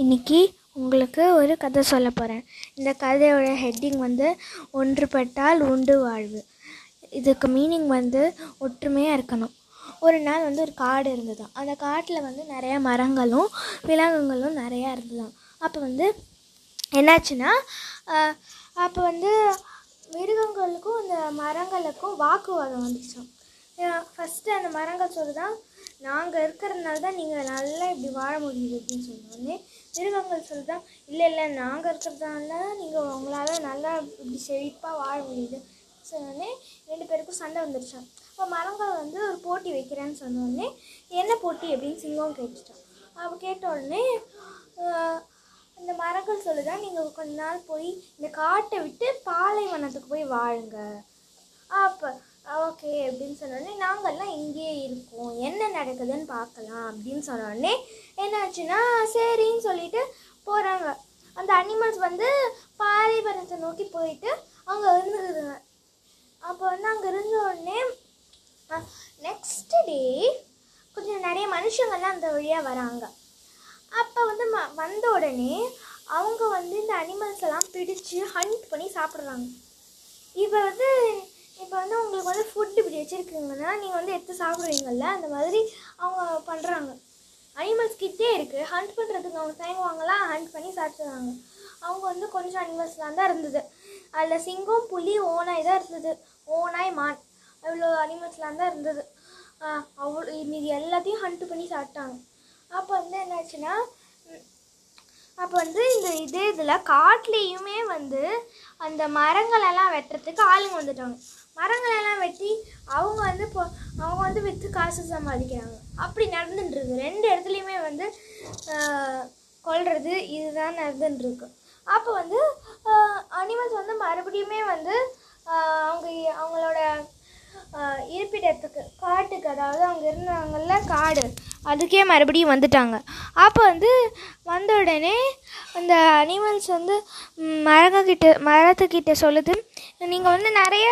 இன்னைக்கு உங்களுக்கு ஒரு கதை சொல்ல போகிறேன் இந்த கதையோட ஹெட்டிங் வந்து ஒன்றுபட்டால் உண்டு வாழ்வு. இதுக்கு மீனிங் வந்து ஒற்றுமையாக இருக்கணும். ஒரு நாள் வந்து ஒரு காடு இருந்தது அந்த காட்டில் வந்து நிறைய மரங்களும் விலங்குகளும் நிறையா இருந்ததாம். அப்போ வந்து என்னாச்சுன்னா அப்போ வந்து மிருகங்களுக்கும் இந்த மரங்களுக்கும் வாக்குவாதம் வந்துச்சாம். ஃபஸ்ட்டு அந்த மரங்கள் சொல்லுதான் நாங்கள் இருக்கிறதுனால தான் நீங்கள் நல்லா இப்படி வாழ முடியுது அப்படின்னு சொன்னோடனே மிருகங்கள் சொல்லுதான் இல்லை இல்லை நாங்கள் இருக்கிறதுனால தான் நீங்கள் உங்களால் நல்லா இப்படி செழிப்பாக வாழ முடியுது. சொன்னோடனே ரெண்டு பேருக்கும் சண்டை வந்துருச்சான் அப்போ மரங்கள் வந்து ஒரு போட்டி வைக்கிறேன்னு சொன்னோடனே என்ன போட்டி அப்படின்னு சிங்கம் கேட்டுட்டான் அப்போ கேட்ட உடனே இந்த மரங்கள் சொல்லுதான் நீங்கள் கொஞ்ச நாள் போய் இந்த காட்டை விட்டு பாலைவனத்துக்கு போய் வாழுங்க. அப்போ ஓகே அப்படின்னு சொன்னோடனே நாங்கள்லாம் இங்கேயே இருக்கோம். என்ன நடக்குதுன்னு பார்க்கலாம் அப்படின்னு சொன்னோடனே என்னாச்சுன்னா சரின்னு சொல்லிட்டு போகிறாங்க அந்த அனிமல்ஸ் வந்து பாலைவனத்தை நோக்கி போயிட்டு அங்கே இருந்துக்குதுங்க அப்போ வந்து அங்கே இருந்த உடனே நெக்ஸ்ட் டே கொஞ்சம் நிறைய மனுஷங்கள்லாம் அந்த வழியாக வராங்க. அப்போ வந்து ம வந்த உடனே அவங்க வந்து இந்த அனிமல்ஸ் எல்லாம் பிடிச்சு ஹண்ட் பண்ணி சாப்பிட்றாங்க. இப்போ வந்து உங்களுக்கு வந்து ஃபுட் இப்படி வச்சுருக்குங்கன்னா நீங்கள் வந்து எடுத்து சாப்பிடுவீங்கல்ல அந்த மாதிரி அவங்க பண்ணுறாங்க அனிமல்ஸ் கிட்டே இருக்குது ஹண்ட் பண்ணுறதுக்கு அவங்க தயங்குவாங்களா ஹண்ட் பண்ணி சாப்பிடுவாங்க அவங்க வந்து கொஞ்சம் அனிமல்ஸ்லாம் தான் இருந்தது. அதில் சிங்கம் புலி ஓனாய் தான் இருந்தது. ஓனாய் மான் அவ்வளோ அனிமல்ஸ்லாம் தான் இருந்தது. அவ்வளோ மீதி எல்லாத்தையும் ஹண்ட் பண்ணி சாப்பிட்டாங்க. அப்போ வந்து என்னாச்சுன்னா அப்போ வந்து இந்த இதே இதில் காட்டுலேயுமே வந்து அந்த மரங்களெல்லாம் வெட்டுறதுக்கு ஆளுங்க வந்துட்டாங்க. மரங்களெல்லாம் வெட்டி அவங்க வந்து இப்போ அவங்க வந்து விற்று காசு சம்பாதிக்கிறாங்க. அப்படி நடந்துட்டுருக்கு. ரெண்டு இடத்துலையுமே வந்து கொள்வது இதுதான் நடந்துட்டுருக்கு. அப்போ வந்து அனிமல்ஸ் வந்து மறுபடியுமே வந்து அவங்க அவங்களோட இருப்பிடத்துக்கு காட்டுக்கு அதாவது அவங்க இருந்தாங்கல்ல காடு அதுக்கே மறுபடியும் வந்துட்டாங்க. அப்போ வந்து வந்த உடனே அந்த அனிமல்ஸ் வந்து மரங்கக்கிட்ட மரத்துக்கிட்ட சொல்லுது நீங்கள் வந்து நிறைய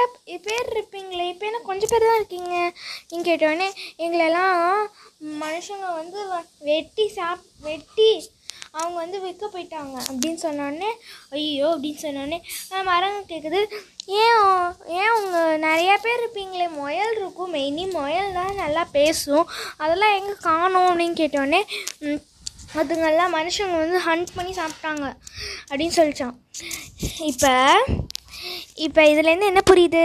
பேர் இருப்பீங்களே இப்போ என்ன கொஞ்சம் பேர் தான் இருக்கீங்க? நீங்கள் கேட்டோடனே எங்களெல்லாம் மனுஷங்க வந்து வ- வெட்டி சாப் வெட்டி அவங்க வந்து விற்க போயிட்டாங்க அப்படின்னு சொன்னோடனே ஐயோ அப்படின்னு சொன்னோடனே மரங்க கேட்குது ஏன் ஏன் உங்கள் நிறையா பேர் இருப்பீங்களே? முயல் இருக்கும். மெயினி முயல் தான் நல்லா பேசும். அதெல்லாம் எங்கே காணும்? அப்படின்னு கேட்டோடனே அதுங்கெல்லாம் மனுஷங்க வந்து ஹண்ட் பண்ணி சாப்பிட்டாங்க. அப்படின்னு சொல்லிச்சான். இப்போ இப்போ இதுலேருந்து என்ன புரியுது?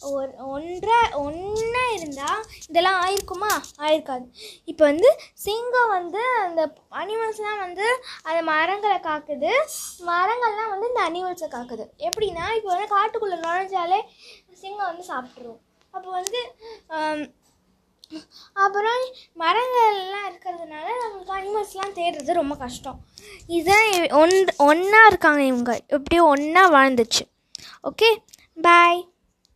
ஒரு ஒன்றை ஒன்றா இருந்தால் இதெல்லாம் ஆயிருக்குமா? ஆயிருக்காது. இப்போ வந்து சிங்கம் வந்து அந்த அனிமல்ஸ்லாம் வந்து அந்த மரங்களை காக்குது. மரங்கள்லாம் வந்து இந்த அனிமல்ஸை காக்குது. எப்படின்னா இப்போ வந்து காட்டுக்குள்ளே நுழைஞ்சாலே சிங்கம் வந்து சாப்பிட்ரும் அப்போ வந்து அப்புறம் மரங்கள்லாம் இருக்கிறதுனால நம்மளுக்கு அனிமல்ஸ்லாம் தேடுறது ரொம்ப கஷ்டம். இதுதான் ஒன் ஒன்றா இருக்காங்க இவங்க. எப்படியும் ஒன்றா வாழ்ந்துச்சு. Okay bye